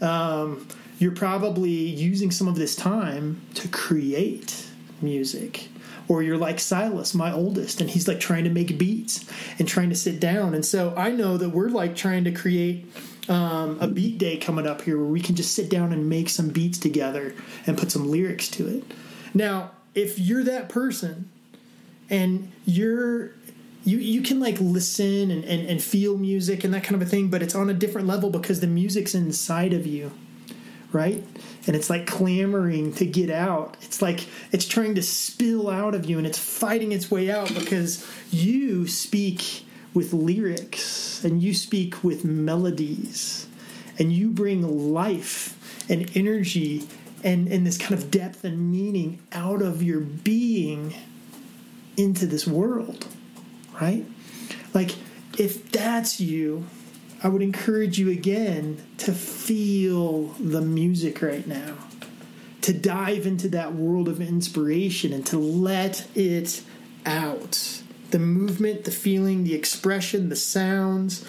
um, you're probably using some of this time to create music or you're like Silas, my oldest, and he's like trying to make beats and trying to sit down. And so I know that we're like trying to create um, a beat day coming up here where we can just sit down and make some beats together and put some lyrics to it. Now, if you're that person and you're you you can like listen and, and, and feel music and that kind of a thing, but it's on a different level because the music's inside of you right? And it's like clamoring to get out. It's like it's trying to spill out of you and it's fighting its way out because you speak with lyrics and you speak with melodies and you bring life and energy and, and this kind of depth and meaning out of your being into this world, right? Like, if that's you, I would encourage you again to feel the music right now, to dive into that world of inspiration and to let it out. The movement, the feeling, the expression, the sounds.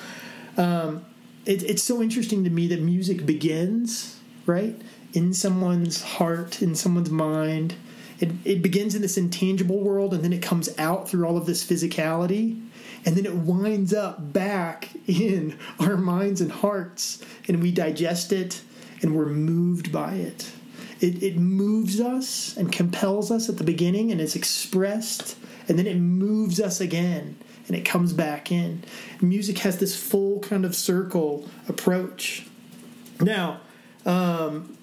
Um, it, it's so interesting to me that music begins, right? In someone's heart, in someone's mind. It, it begins in this intangible world and then it comes out through all of this physicality and then it winds up back in our minds and hearts, and we digest it and we're moved by it. It, it moves us and compels us at the beginning, and it's expressed, and then it moves us again and it comes back in. Music has this full kind of circle approach. Now, um,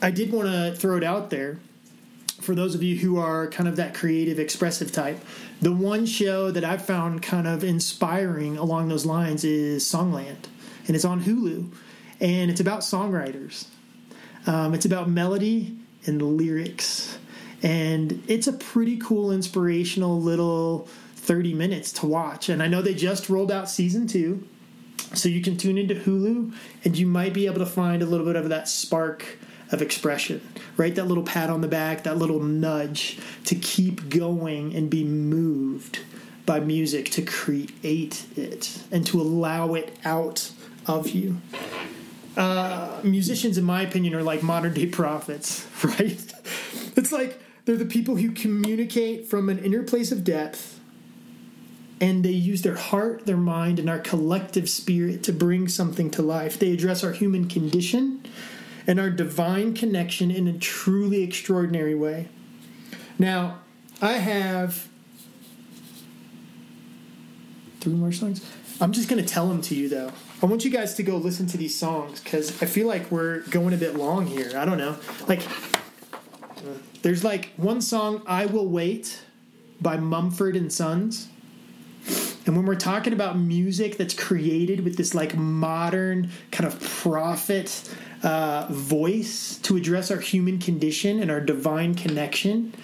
I did want to throw it out there for those of you who are kind of that creative, expressive type. The one show that I've found kind of inspiring along those lines is Songland, and it's on Hulu, and it's about songwriters. Um, it's about melody and lyrics, and it's a pretty cool, inspirational little 30 minutes to watch. And I know they just rolled out season two, so you can tune into Hulu, and you might be able to find a little bit of that spark of expression, right? That little pat on the back, that little nudge to keep going and be moved by music to create it and to allow it out of you. Uh, musicians, in my opinion, are like modern day prophets, right? It's like they're the people who communicate from an inner place of depth and they use their heart, their mind, and our collective spirit to bring something to life. They address our human condition and our divine connection in a truly extraordinary way. Now, I have three more songs. I'm just going to tell them to you, though. I want you guys to go listen to these songs because I feel like we're going a bit long here. I don't know. Like, there's like one song, I Will Wait by Mumford and Sons. And when we're talking about music that's created with this like modern kind of prophet uh, voice to address our human condition and our divine connection.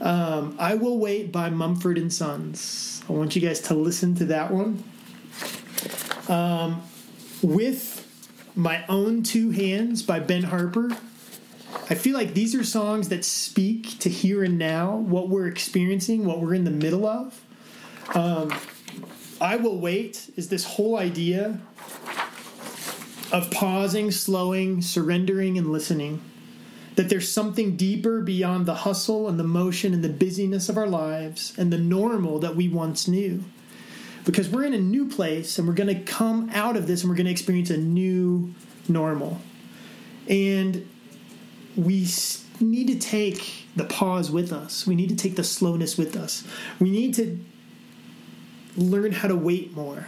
Um, I Will Wait by Mumford and Sons. I want you guys to listen to that one. Um, with My Own Two Hands by Ben Harper. I feel like these are songs that speak to here and now, what we're experiencing, what we're in the middle of. Um, I Will Wait is this whole idea of pausing, slowing, surrendering, and listening. That there's something deeper beyond the hustle and the motion and the busyness of our lives and the normal that we once knew. Because we're in a new place and we're going to come out of this and we're going to experience a new normal. And we need to take the pause with us. We need to take the slowness with us. We need to learn how to wait more,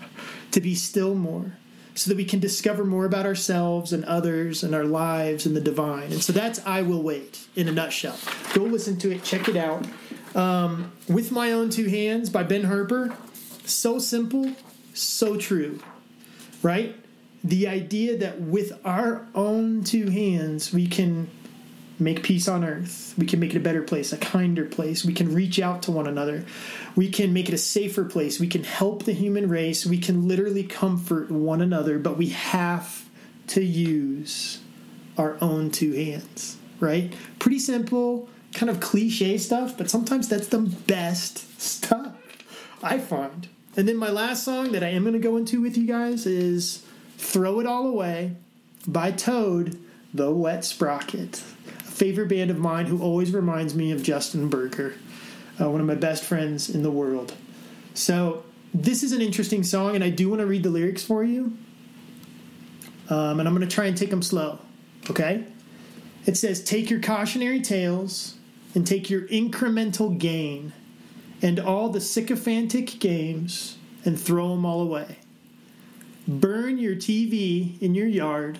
to be still more, so that we can discover more about ourselves and others and our lives and the divine. And so that's I Will Wait in a nutshell. Go listen to it, check it out. Um, with My Own Two Hands by Ben Harper. So simple, so true, right? The idea that with our own two hands, we can make peace on earth. We can make it a better place, a kinder place. We can reach out to one another. We can make it a safer place. We can help the human race. We can literally comfort one another, but we have to use our own two hands, right? Pretty simple, kind of cliche stuff, but sometimes that's the best stuff I find. And then my last song that I am going to go into with you guys is Throw It All Away by Toad, the Wet Sprocket favorite band of mine who always reminds me of Justin Berger, uh, one of my best friends in the world. So, this is an interesting song, and I do want to read the lyrics for you. Um, and I'm going to try and take them slow, okay? It says, Take your cautionary tales and take your incremental gain and all the sycophantic games and throw them all away. Burn your TV in your yard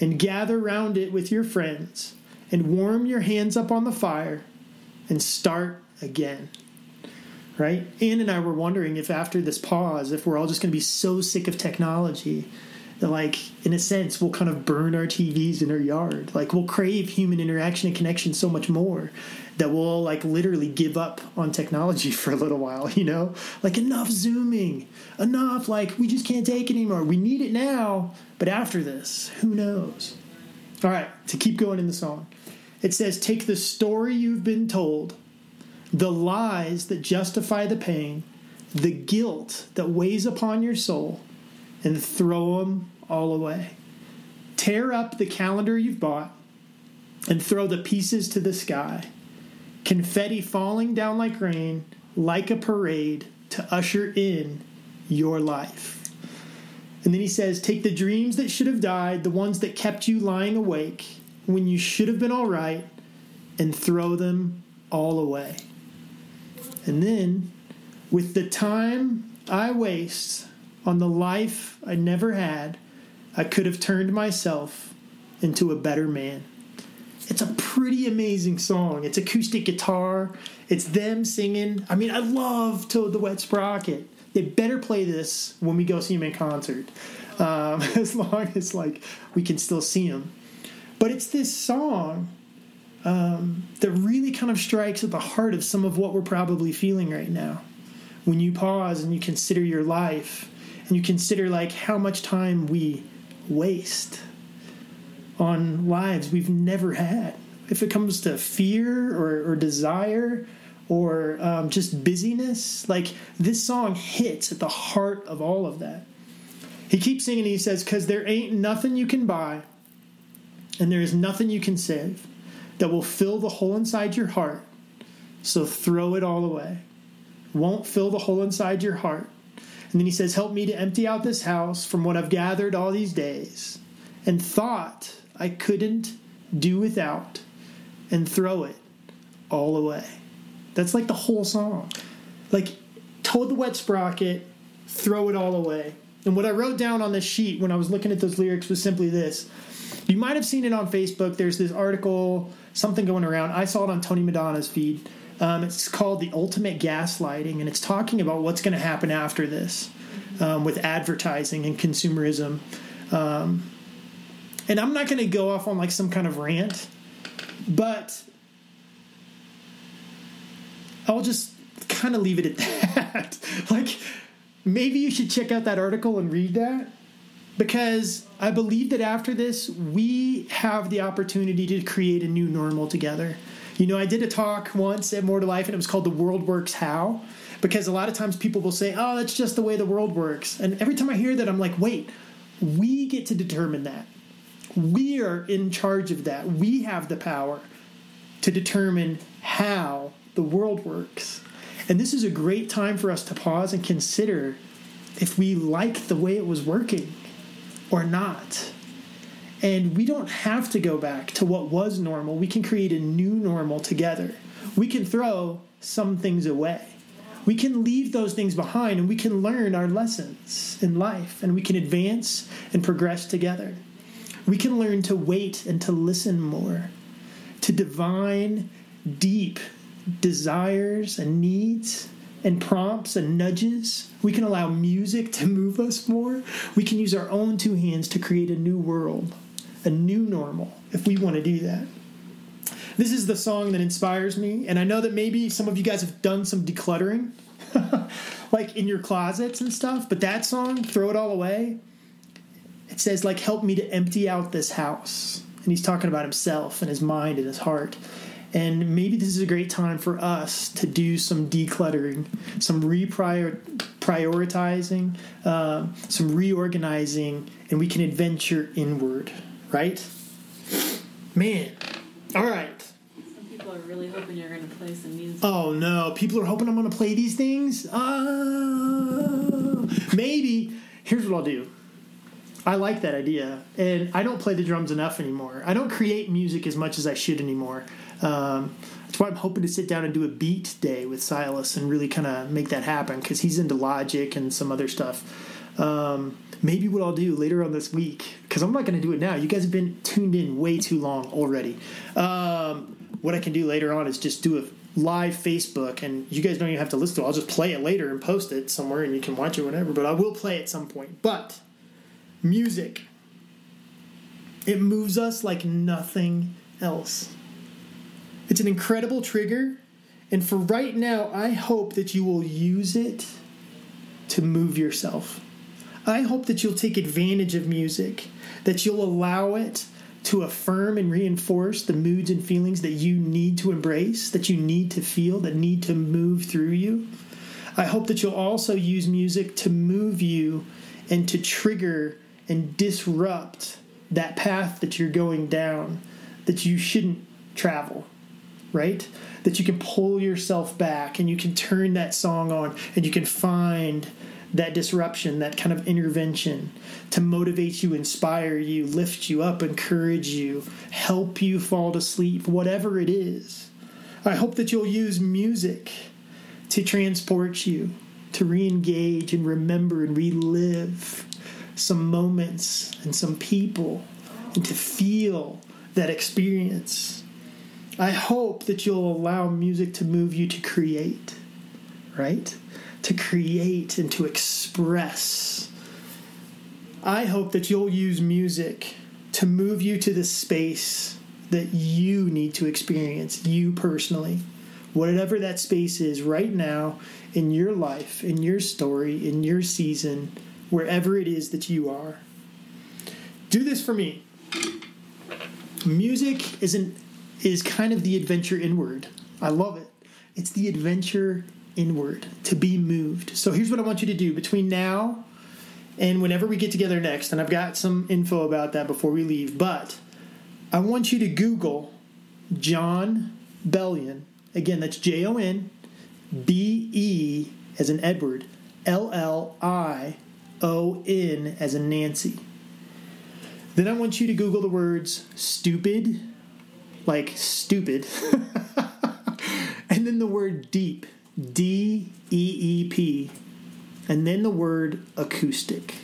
and gather round it with your friends and warm your hands up on the fire and start again. Right? Ann and I were wondering if after this pause, if we're all just going to be so sick of technology that, like, in a sense, we'll kind of burn our TVs in our yard. Like, we'll crave human interaction and connection so much more that we'll, like, literally give up on technology for a little while, you know? Like, enough Zooming, enough, like, we just can't take it anymore. We need it now, but after this, who knows? All right, to keep going in the song. It says, Take the story you've been told, the lies that justify the pain, the guilt that weighs upon your soul, and throw them all away. Tear up the calendar you've bought and throw the pieces to the sky. Confetti falling down like rain, like a parade to usher in your life. And then he says, Take the dreams that should have died, the ones that kept you lying awake, when you should have been all right and throw them all away. And then, with the time I waste on the life I never had, I could have turned myself into a better man. It's a pretty amazing song. It's acoustic guitar. It's them singing. I mean, I love Toad the Wet Sprocket. They better play this when we go see them in concert, um, as long as like we can still see them. But it's this song um, that really kind of strikes at the heart of some of what we're probably feeling right now. When you pause and you consider your life and you consider like how much time we waste on lives we've never had. If it comes to fear or, or desire or um, just busyness, like this song hits at the heart of all of that. He keeps singing, he says, Because there ain't nothing you can buy and there is nothing you can save that will fill the hole inside your heart. So throw it all away. Won't fill the hole inside your heart. And then he says, Help me to empty out this house from what I've gathered all these days and thought I couldn't do without and throw it all away. That's like the whole song. Like, Toad the Wet Sprocket, throw it all away. And what I wrote down on this sheet when I was looking at those lyrics was simply this you might have seen it on Facebook. There's this article, something going around. I saw it on Tony Madonna's feed. Um, it's called The Ultimate Gaslighting, and it's talking about what's going to happen after this um, with advertising and consumerism. Um, and I'm not going to go off on like some kind of rant, but I'll just kind of leave it at that. like, maybe you should check out that article and read that because I believe that after this, we have the opportunity to create a new normal together. You know, I did a talk once at More to Life, and it was called The World Works How, because a lot of times people will say, oh, that's just the way the world works. And every time I hear that, I'm like, wait, we get to determine that. We are in charge of that. We have the power to determine how the world works. And this is a great time for us to pause and consider if we like the way it was working or not. And we don't have to go back to what was normal. We can create a new normal together. We can throw some things away. We can leave those things behind and we can learn our lessons in life and we can advance and progress together. We can learn to wait and to listen more, to divine, deep desires and needs and prompts and nudges. We can allow music to move us more. We can use our own two hands to create a new world, a new normal, if we want to do that. This is the song that inspires me, and I know that maybe some of you guys have done some decluttering, like in your closets and stuff, but that song, Throw It All Away, it says, like, help me to empty out this house. And he's talking about himself and his mind and his heart. And maybe this is a great time for us to do some decluttering, some reprioritizing, uh, some reorganizing, and we can adventure inward, right? Man. All right. Some people are really hoping you're going to play some music. Oh no, people are hoping I'm going to play these things? Uh, maybe. Here's what I'll do. I like that idea, and I don't play the drums enough anymore. I don't create music as much as I should anymore. Um, that's why I'm hoping to sit down and do a beat day with Silas and really kind of make that happen because he's into Logic and some other stuff. Um, maybe what I'll do later on this week because I'm not going to do it now. You guys have been tuned in way too long already. Um, what I can do later on is just do a live Facebook, and you guys don't even have to listen to it. I'll just play it later and post it somewhere, and you can watch it whenever. But I will play at some point. But music, it moves us like nothing else. It's an incredible trigger, and for right now, I hope that you will use it to move yourself. I hope that you'll take advantage of music, that you'll allow it to affirm and reinforce the moods and feelings that you need to embrace, that you need to feel, that need to move through you. I hope that you'll also use music to move you and to trigger and disrupt that path that you're going down that you shouldn't travel right? That you can pull yourself back and you can turn that song on and you can find that disruption, that kind of intervention to motivate you, inspire you, lift you up, encourage you, help you fall to sleep, whatever it is. I hope that you'll use music to transport you, to re engage and remember and relive some moments and some people, and to feel that experience I hope that you'll allow music to move you to create, right? To create and to express. I hope that you'll use music to move you to the space that you need to experience, you personally. Whatever that space is right now in your life, in your story, in your season, wherever it is that you are. Do this for me. Music isn't is kind of the adventure inward. I love it. It's the adventure inward to be moved. So here's what I want you to do between now and whenever we get together next, and I've got some info about that before we leave, but I want you to Google Jon Bellion. Again, that's J O N B E as in Edward, L L I O N as in Nancy. Then I want you to Google the words stupid like stupid. and then the word deep, D E E P, and then the word acoustic.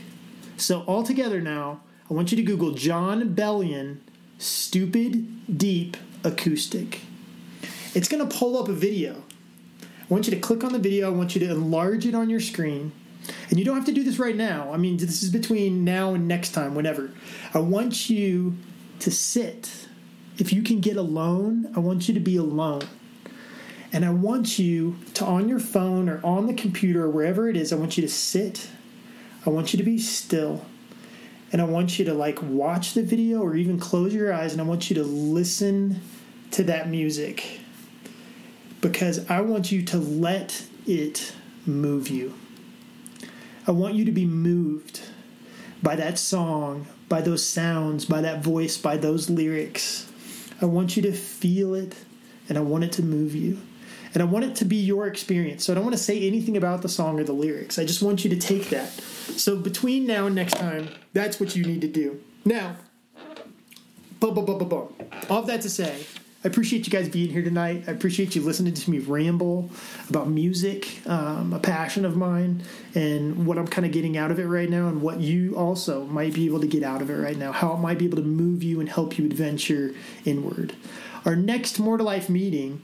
So, all together now, I want you to Google Jon Bellion stupid deep acoustic. It's going to pull up a video. I want you to click on the video, I want you to enlarge it on your screen. And you don't have to do this right now. I mean, this is between now and next time, whenever. I want you to sit. If you can get alone, I want you to be alone. And I want you to, on your phone or on the computer or wherever it is, I want you to sit. I want you to be still. And I want you to like watch the video or even close your eyes and I want you to listen to that music because I want you to let it move you. I want you to be moved by that song, by those sounds, by that voice, by those lyrics. I want you to feel it and I want it to move you. And I want it to be your experience. So I don't want to say anything about the song or the lyrics. I just want you to take that. So between now and next time, that's what you need to do. Now, boom, boom, boom, boom, boom. All of that to say, I appreciate you guys being here tonight. I appreciate you listening to me ramble about music, um, a passion of mine, and what I'm kind of getting out of it right now, and what you also might be able to get out of it right now, how it might be able to move you and help you adventure inward. Our next More to Life meeting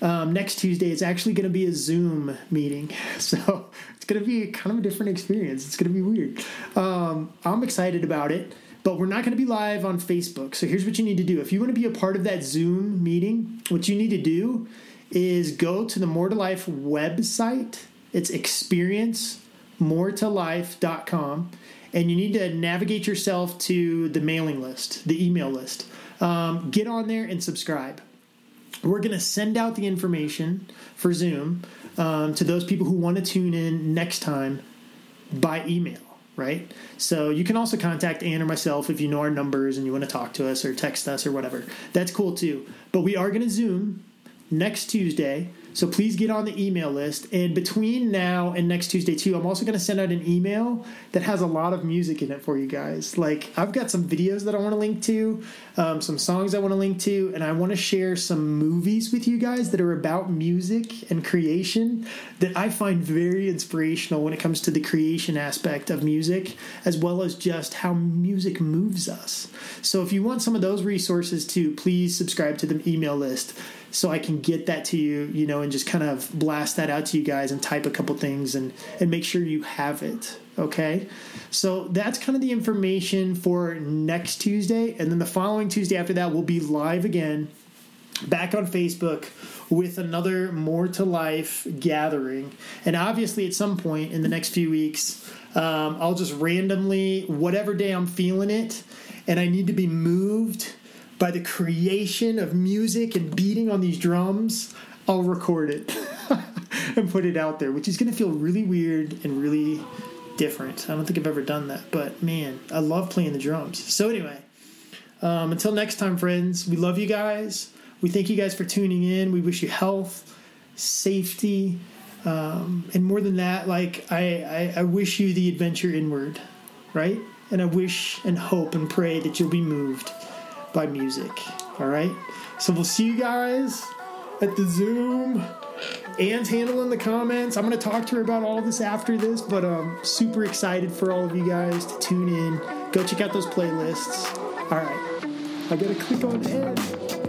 um, next Tuesday is actually going to be a Zoom meeting. So it's going to be kind of a different experience. It's going to be weird. Um, I'm excited about it, but we're not going to be live on Facebook. So here's what you need to do. If you want to be a part of that Zoom meeting, what you need to do is go to the More to Life website. It's experiencemore2life.com. And you need to navigate yourself to the mailing list, the email list. Um, get on there and subscribe we're going to send out the information for Zoom um, to those people who want to tune in next time by email, right? So you can also contact Ann or myself if you know our numbers and you want to talk to us or text us or whatever. That's cool too. But we are going to Zoom next Tuesday so please get on the email list. And between now and next Tuesday, too, I'm also going to send out an email that has a lot of music in it for you guys. Like, I've got some videos that I want to link to, um, some songs I want to link to, and I want to share some movies with you guys that are about music and creation that I find very inspirational when it comes to the creation aspect of music, as well as just how music moves us. So if you want some of those resources too, please subscribe to the email list so I can get that to you, you know, and just kind of blast that out to you guys and type a couple things and and make sure you have it. Okay, so that's kind of the information for next Tuesday, and then the following Tuesday after that, we'll be live again, back on Facebook with another more to life gathering, and obviously at some point in the next few weeks, um, I'll just randomly whatever day I'm feeling it, and I need to be moved by the creation of music and beating on these drums, I'll record it and put it out there, which is going to feel really weird and really different. I don't think I've ever done that, but man, I love playing the drums. So, anyway, um, until next time, friends, we love you guys. We thank you guys for tuning in. We wish you health, safety, um, and more than that, like I, I, I wish you the adventure inward, right? And I wish and hope and pray that you'll be moved by music. All right. So we'll see you guys at the Zoom. Ann's handling the comments. I'm going to talk to her about all this after this, but I'm super excited for all of you guys to tune in. Go check out those playlists. All right. I got to click on end.